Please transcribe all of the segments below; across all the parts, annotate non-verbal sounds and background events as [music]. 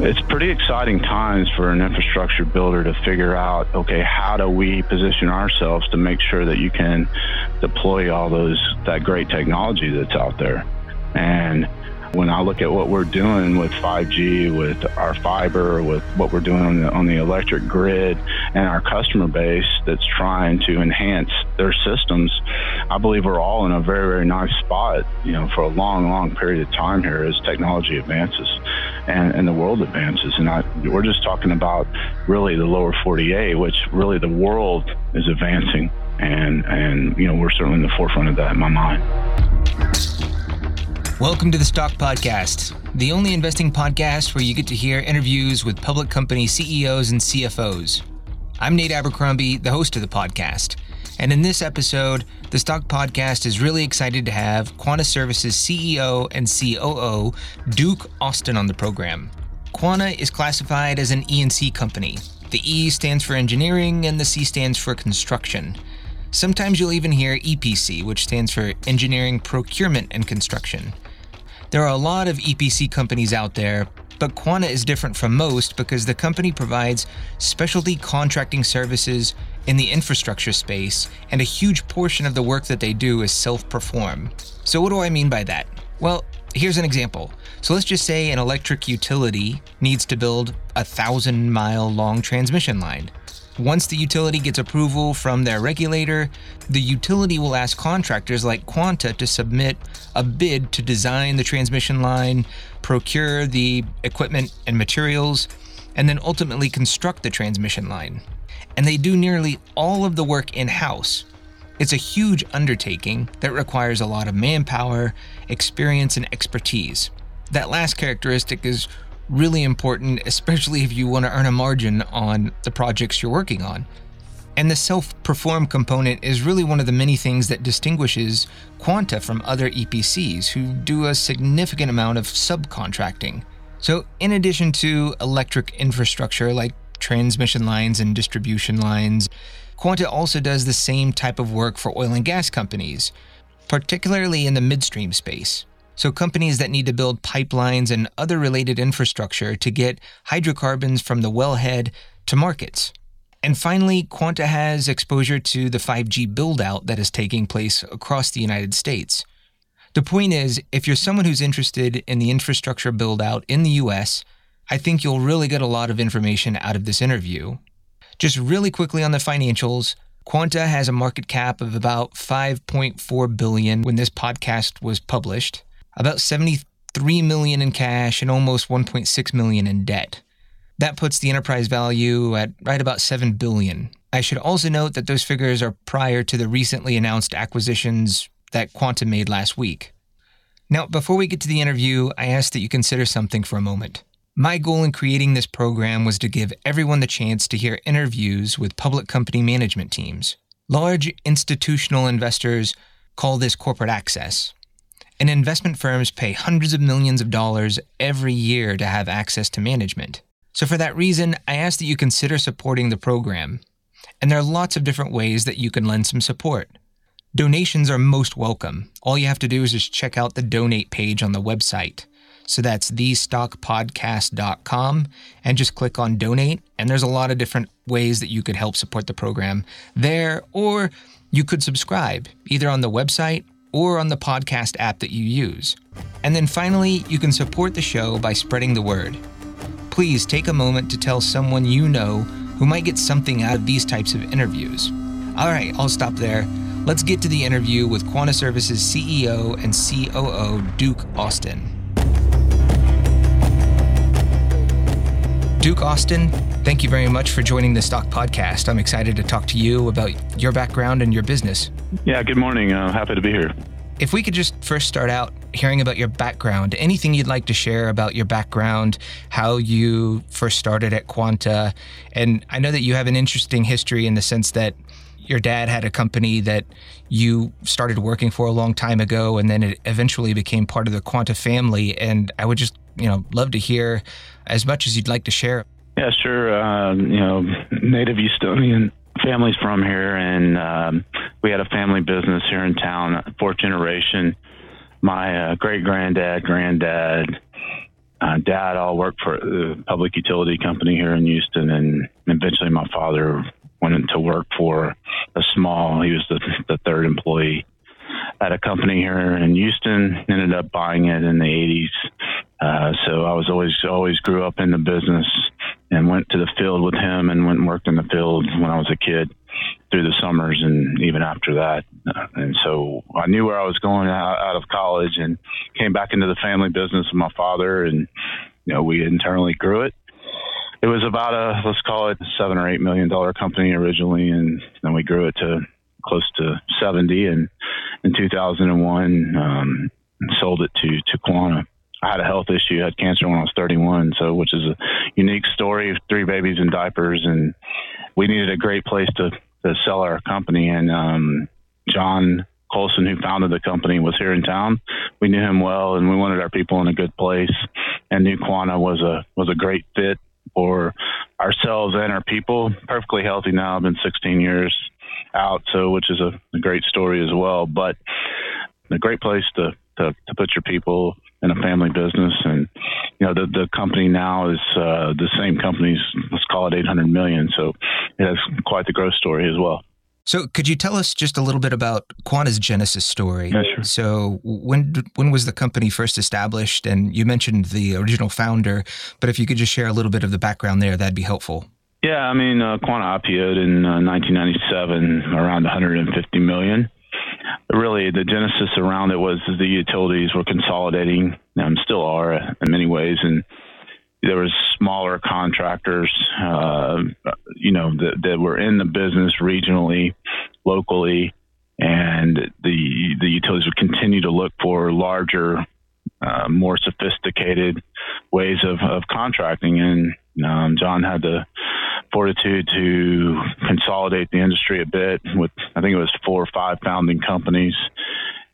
it's pretty exciting times for an infrastructure builder to figure out okay how do we position ourselves to make sure that you can deploy all those that great technology that's out there? And when I look at what we're doing with 5G, with our fiber, with what we're doing on the, on the electric grid, and our customer base that's trying to enhance their systems, I believe we're all in a very, very nice spot, you know, for a long, long period of time here as technology advances and, and the world advances. And I, we're just talking about really the lower 48, which really the world is advancing. And, and, you know, we're certainly in the forefront of that in my mind. Welcome to the Stock Podcast, the only investing podcast where you get to hear interviews with public company CEOs and CFOs. I'm Nate Abercrombie, the host of the podcast. And in this episode, the Stock Podcast is really excited to have Quanta Services CEO and COO Duke Austin on the program. Quanta is classified as an E&C company. The E stands for engineering and the C stands for construction. Sometimes you'll even hear EPC, which stands for engineering, procurement, and construction. There are a lot of EPC companies out there, but Quanta is different from most because the company provides specialty contracting services in the infrastructure space, and a huge portion of the work that they do is self perform. So, what do I mean by that? Well, here's an example. So, let's just say an electric utility needs to build a thousand mile long transmission line. Once the utility gets approval from their regulator, the utility will ask contractors like Quanta to submit a bid to design the transmission line, procure the equipment and materials, and then ultimately construct the transmission line. And they do nearly all of the work in house. It's a huge undertaking that requires a lot of manpower, experience, and expertise. That last characteristic is really important, especially if you want to earn a margin on the projects you're working on. And the self perform component is really one of the many things that distinguishes Quanta from other EPCs who do a significant amount of subcontracting. So, in addition to electric infrastructure like transmission lines and distribution lines, Quanta also does the same type of work for oil and gas companies, particularly in the midstream space so companies that need to build pipelines and other related infrastructure to get hydrocarbons from the wellhead to markets. And finally, Quanta has exposure to the 5G build-out that is taking place across the United States. The point is, if you're someone who's interested in the infrastructure build-out in the US, I think you'll really get a lot of information out of this interview. Just really quickly on the financials, Quanta has a market cap of about 5.4 billion when this podcast was published about 73 million in cash and almost 1.6 million in debt. That puts the enterprise value at right about 7 billion. I should also note that those figures are prior to the recently announced acquisitions that Quanta made last week. Now, before we get to the interview, I ask that you consider something for a moment. My goal in creating this program was to give everyone the chance to hear interviews with public company management teams. Large institutional investors call this corporate access, and investment firms pay hundreds of millions of dollars every year to have access to management. So, for that reason, I ask that you consider supporting the program. And there are lots of different ways that you can lend some support. Donations are most welcome. All you have to do is just check out the donate page on the website. So that's thestockpodcast.com and just click on donate. And there's a lot of different ways that you could help support the program there, or you could subscribe either on the website or on the podcast app that you use. And then finally, you can support the show by spreading the word. Please take a moment to tell someone you know who might get something out of these types of interviews. All right, I'll stop there. Let's get to the interview with Quanta Services CEO and COO Duke Austin. Duke Austin, thank you very much for joining the Stock Podcast. I'm excited to talk to you about your background and your business. Yeah, good morning. Uh, happy to be here. If we could just first start out hearing about your background, anything you'd like to share about your background, how you first started at Quanta. And I know that you have an interesting history in the sense that your dad had a company that you started working for a long time ago, and then it eventually became part of the Quanta family. And I would just, you know, love to hear as much as you'd like to share. Yeah, sure. Um, you know, native Houstonian families from here, and um, we had a family business here in town, fourth generation. My uh, great granddad, granddad, uh, dad all worked for a public utility company here in Houston, and eventually my father went into work for a small. He was the, the third employee at a company here in Houston. Ended up buying it in the 80s. Uh, so I was always always grew up in the business and went to the field with him and went and worked in the field when I was a kid through the summers and even after that. Uh, and so I knew where I was going out, of college and came back into the family business with my father and you know we internally grew it it was about a let's call it seven or eight million dollar company originally and then we grew it to close to 70 and in 2001 um, sold it to to Quanta. I had a health issue, had cancer when I was 31, so which is a unique story. Three babies in diapers, and we needed a great place to to sell our company. And um, John Colson, who founded the company, was here in town. We knew him well, and we wanted our people in a good place. And New Quanta was a was a great fit for ourselves and our people. Perfectly healthy now. I've been 16 years out, so which is a, a great story as well. But a great place to, to, to put your people in a family business, and you know the the company now is uh, the same company's let's call it 800 million, so it has quite the growth story as well. So, could you tell us just a little bit about Quanta's genesis story? Yeah, sure. So, when when was the company first established? And you mentioned the original founder, but if you could just share a little bit of the background there, that'd be helpful. Yeah, I mean, uh, Quanta IPO'd in uh, 1997, around 150 million. Really, the genesis around it was the utilities were consolidating, and still are in many ways, and there was smaller contractors, uh, you know, that, that were in the business regionally, locally, and the the utilities would continue to look for larger, uh, more sophisticated ways of, of contracting. And um, John had the fortitude to consolidate the industry a bit with, I think it was four or five founding companies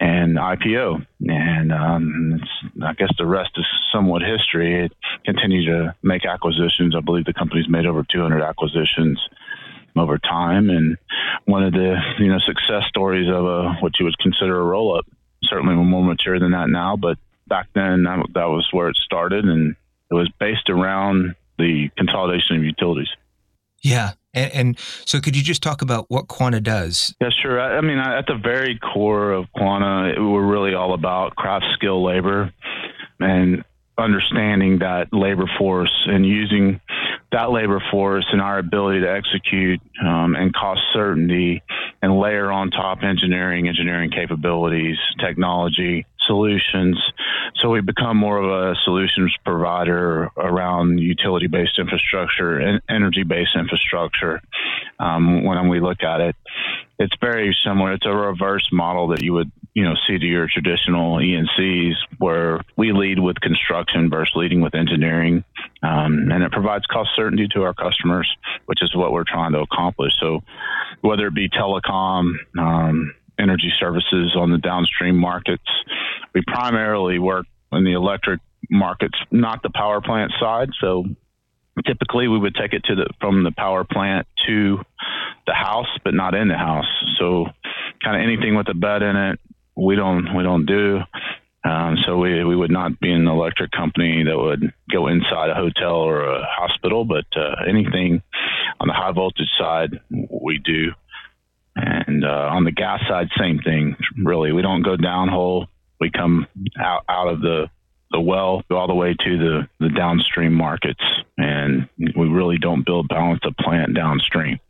and IPO. And um, I guess the rest is somewhat history. It continued to make acquisitions. I believe the company's made over 200 acquisitions over time, and one of the you know success stories of a what you would consider a roll up. Certainly, more mature than that now, but back then that, that was where it started, and it was based around the consolidation of utilities. Yeah. And, and, so, could you just talk about what Quanta does? Yeah, sure. I, I mean, at the very core of Quanta, we're really all about craft skill labor and understanding that labor force and using that labor force and our ability to execute um, and cost certainty and layer on top engineering, engineering capabilities, technology, solutions. So we become more of a solutions provider around utility based infrastructure and energy based infrastructure. Um, when we look at it, it's very similar. It's a reverse model that you would you know see to your traditional E&Cs, where we lead with construction versus leading with engineering, um, and it provides cost certainty to our customers, which is what we're trying to accomplish. So whether it be telecom. Um, energy services on the downstream markets. We primarily work in the electric markets, not the power plant side. So typically we would take it to the from the power plant to the house, but not in the house. So kind of anything with a bed in it, we don't we don't do. Um, so we, we would not be an electric company that would go inside a hotel or a hospital, but uh, anything on the high voltage side we do. And uh, on the gas side, same thing. Really, we don't go downhole. We come out out of the the well, all the way to the the downstream markets, and we really don't build balance of plant downstream.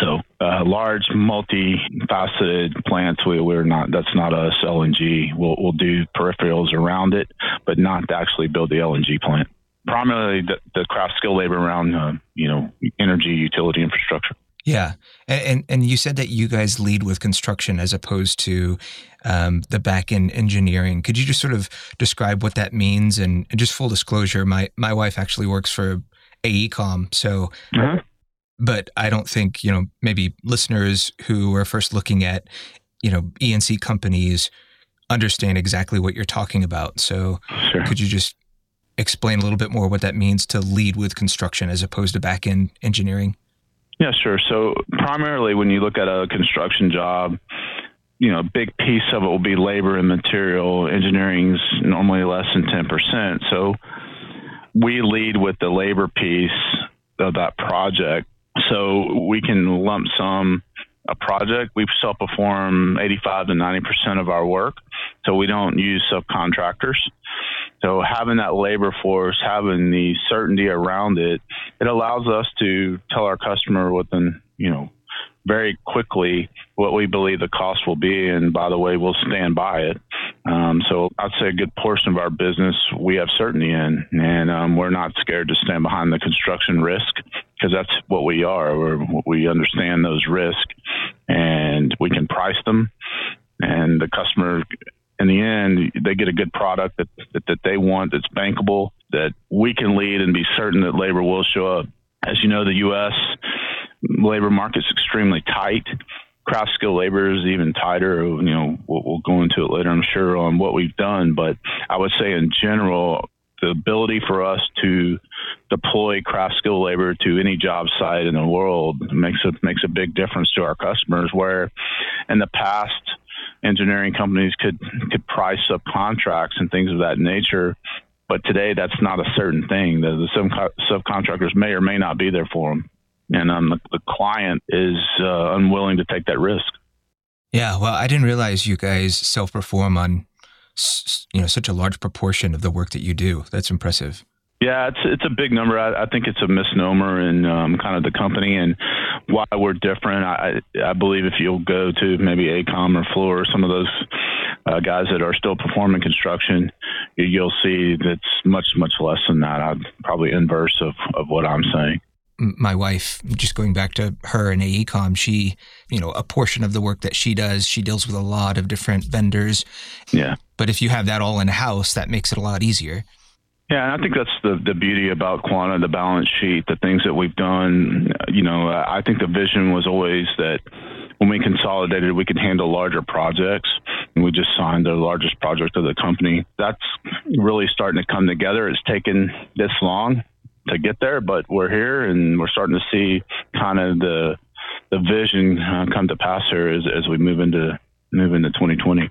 So uh, large, multi-faceted plants. We, we're not. That's not us. LNG. We'll we'll do peripherals around it, but not to actually build the LNG plant. Primarily the, the craft skill labor around uh, you know energy utility infrastructure. Yeah, and, and, and you said that you guys lead with construction as opposed to um, the back end engineering. Could you just sort of describe what that means? And, and just full disclosure, my my wife actually works for AECOM, so. Uh-huh. But I don't think you know maybe listeners who are first looking at you know E&C companies understand exactly what you're talking about. So sure. could you just explain a little bit more what that means to lead with construction as opposed to back end engineering? Yeah, sure. So primarily when you look at a construction job, you know, a big piece of it will be labor and material. Engineering's normally less than 10%. So we lead with the labor piece of that project. So we can lump sum a project. We self perform 85 to 90% of our work. So we don't use subcontractors. So having that labor force, having the certainty around it, it allows us to tell our customer within, you know, very quickly what we believe the cost will be. And by the way, we'll stand by it. Um, so I'd say a good portion of our business we have certainty in, and um, we're not scared to stand behind the construction risk because that's what we are. We're, we understand those risks and we can price them. And the customer, they get a good product that, that, that they want that's bankable, that we can lead and be certain that labor will show up. As you know, the U.S. labor market's extremely tight. Craft skill labor is even tighter. You know, we'll, we'll go into it later, I'm sure, on what we've done. But I would say, in general, the ability for us to deploy craft skill labor to any job site in the world makes a makes a big difference to our customers. Where in the past, engineering companies could could price up contracts and things of that nature, but today that's not a certain thing. The, the subcontractors may or may not be there for them, and um, the, the client is uh, unwilling to take that risk. Yeah, well, I didn't realize you guys self perform on you know such a large proportion of the work that you do. That's impressive. Yeah, it's it's a big number. I, I think it's a misnomer in um, kind of the company and why we're different. I I believe if you'll go to maybe AECOM or Fluor or some of those uh, guys that are still performing construction, you'll see that's much much less than that. I'd probably inverse of of what I'm saying my wife, just going back to her and AECOM, she, you know, a portion of the work that she does, she deals with a lot of different vendors. Yeah. But if you have that all in house, that makes it a lot easier. Yeah, and I think that's the the beauty about Quanta, the balance sheet, the things that we've done. You know, I think the vision was always that when we consolidated, we could handle larger projects. And we just signed the largest project of the company. That's really starting to come together. It's taken this long to get there, but we're here and we're starting to see kind of the the vision uh, come to pass here as, as we move into move into 2020.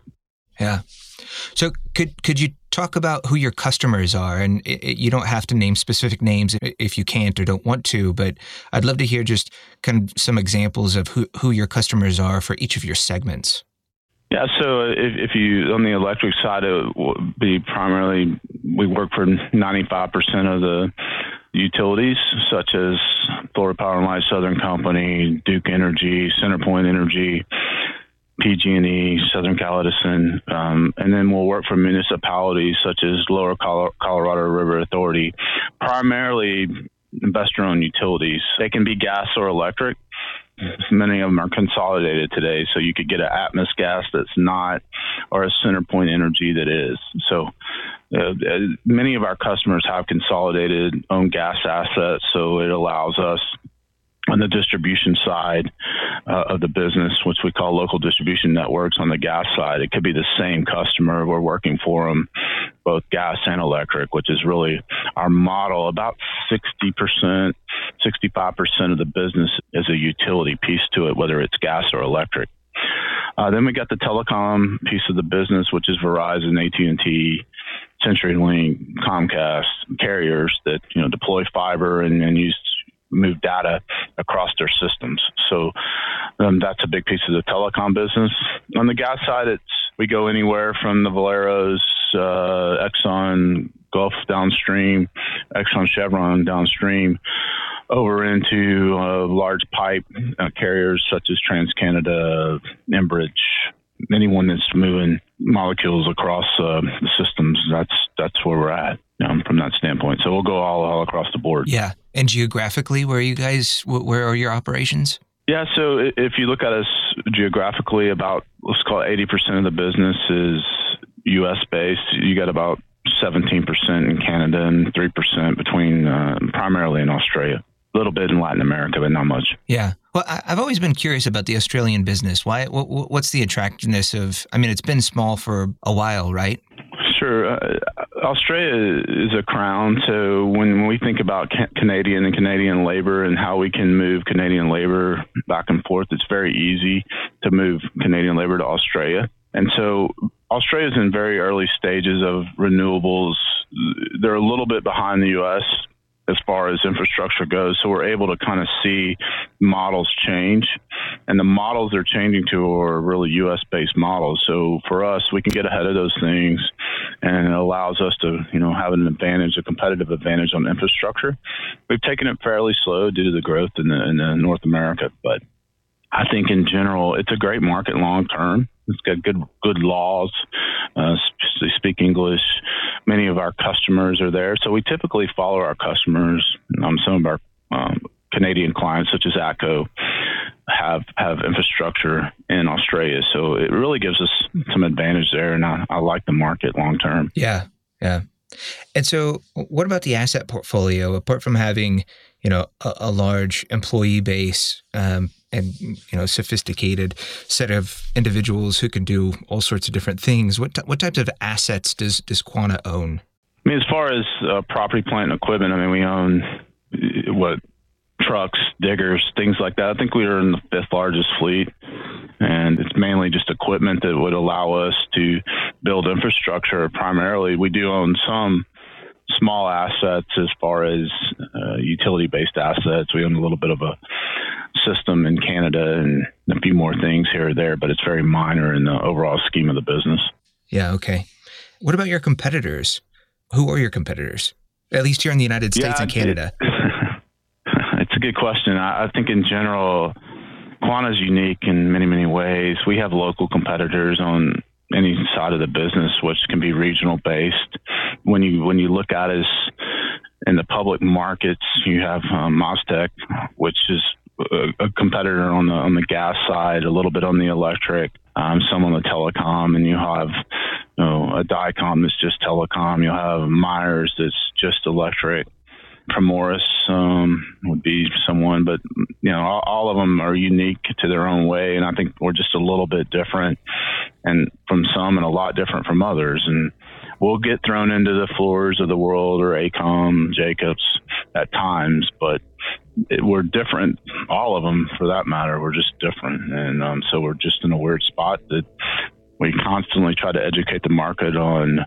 Yeah. So could could you talk about who your customers are? And it, it, you don't have to name specific names if you can't or don't want to, but I'd love to hear just kind of some examples of who, who your customers are for each of your segments. Yeah, so if, if you on the electric side, it would be primarily we work for 95% of the utilities such as Florida Power and Light, Southern Company, Duke Energy, CenterPoint Energy, PG&E, Southern Cal Edison, um, and then we'll work for municipalities such as Lower Colorado River Authority, primarily investor-owned utilities. They can be gas or electric. Many of them are consolidated today, so you could get an Atmos gas that's not, or a CenterPoint Energy that is. So uh, many of our customers have consolidated own gas assets, so it allows us on the distribution side uh, of the business, which we call local distribution networks on the gas side, it could be the same customer. We're working for them, both gas and electric, which is really our model. About 60%, 65% of the business is a utility piece to it, whether it's gas or electric. Uh, then we got the telecom piece of the business, which is Verizon, AT&T, CenturyLink, Comcast, carriers that you know deploy fiber and, and use move data across their systems. So um, that's a big piece of the telecom business. On the gas side, it's we go anywhere from the Valeros, uh, Exxon, Gulf downstream, Exxon Chevron downstream, over into uh, large pipe uh, carriers such as TransCanada, Enbridge, anyone that's moving molecules across uh, the systems. That's that's where we're at from that standpoint. So we'll go all all across the board. Yeah, and geographically, where are you guys? Where are your operations? Yeah, so if you look at us geographically, about let's call it eighty percent of the business is U.S. based. You got about seventeen percent in Canada and three percent between uh, primarily in Australia. A little bit in Latin America, but not much. Yeah. Well, I've always been curious about the Australian business. Why? What's the attractiveness of? I mean, it's been small for a while, right? Sure. Uh, Australia is a crown. So when we think about Canadian and Canadian labor and how we can move Canadian labor back and forth, it's very easy to move Canadian labor to Australia. And so Australia is in very early stages of renewables they're a little bit behind the U.S. as far as infrastructure goes. So we're able to kind of see models change, and the models they're changing to are really U.S. based models. So for us, we can get ahead of those things, and it allows us to you know have an advantage, a competitive advantage on infrastructure. We've taken it fairly slow due to the growth in, the, in the North America, but I think in general, it's a great market long term. It's got good good laws. Uh, they speak English. Many of our customers are there, so we typically follow our customers. Um, some of our um, Canadian clients, such as ATCO, have have infrastructure in Australia, so it really gives us some advantage there, and I, I like the market long term. Yeah, yeah. And so, what about the asset portfolio? Apart from having, you know, a, a large employee base, um, and you know sophisticated set of individuals who can do all sorts of different things. What what types of assets does does Quanta own? I mean, as far as uh, property, plant, and equipment, I mean, we own uh, what trucks, diggers, things like that. I think we are in the fifth largest fleet, and it's mainly just equipment that would allow us to build infrastructure. Primarily, we do own some small assets as far as uh, utility based assets. We own a little bit of a system in Canada and a few more things here or there, but it's very minor in the overall scheme of the business. Yeah, okay. What about your competitors? Who are your competitors? At least here in the United States yeah, and Canada. It, [laughs] it's a good question. I, I think in general, Quanta is unique in many, many ways. We have local competitors on any side of the business, which can be regional based. When you when you look at us in the public markets, you have um, MasTec, which is a, a, competitor on the on the gas side, a little bit on the electric, um, some on the telecom, and you have you know a Dycom that's just telecom. You'll have Myers that's just electric. Primoris um, would be someone, but you know, all, all, of them are unique to their own way, and I think we're just a little bit different, and from some, and a lot different from others. And we'll get thrown into the Fluors of the world or AECOM, Jacobs at times, but it, we're different. All of them, for that matter, we're just different, and um, so we're just in a weird spot that we constantly try to educate the market on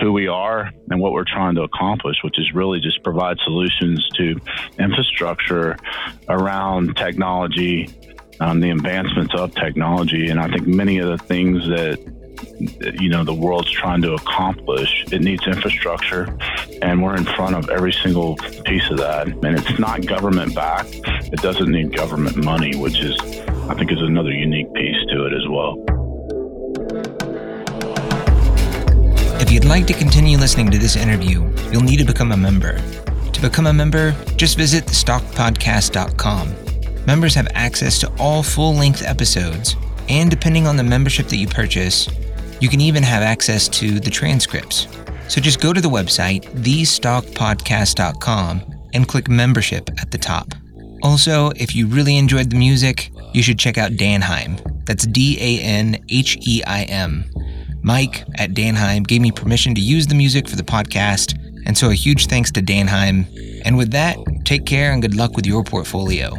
who we are and what we're trying to accomplish, which is really just provide solutions to infrastructure around technology, um, the advancements of technology. And I think many of the things that you know the world's trying to accomplish it needs infrastructure and we're in front of every single piece of that and it's not government backed it doesn't need government money which is i think is another unique piece to it as well If you'd like to continue listening to this interview, you'll need to become a member. To become a member, just visit thestockpodcast.com. Members have access to all full length episodes, and depending on the membership that you purchase, you can even have access to the transcripts. So just go to the website, thestockpodcast.com, and click membership at the top. Also, if you really enjoyed the music, you should check out Danheim. That's D A N H E I M. Mike at Danheim gave me permission to use the music for the podcast, and so a huge thanks to Danheim. And with that, take care and good luck with your portfolio.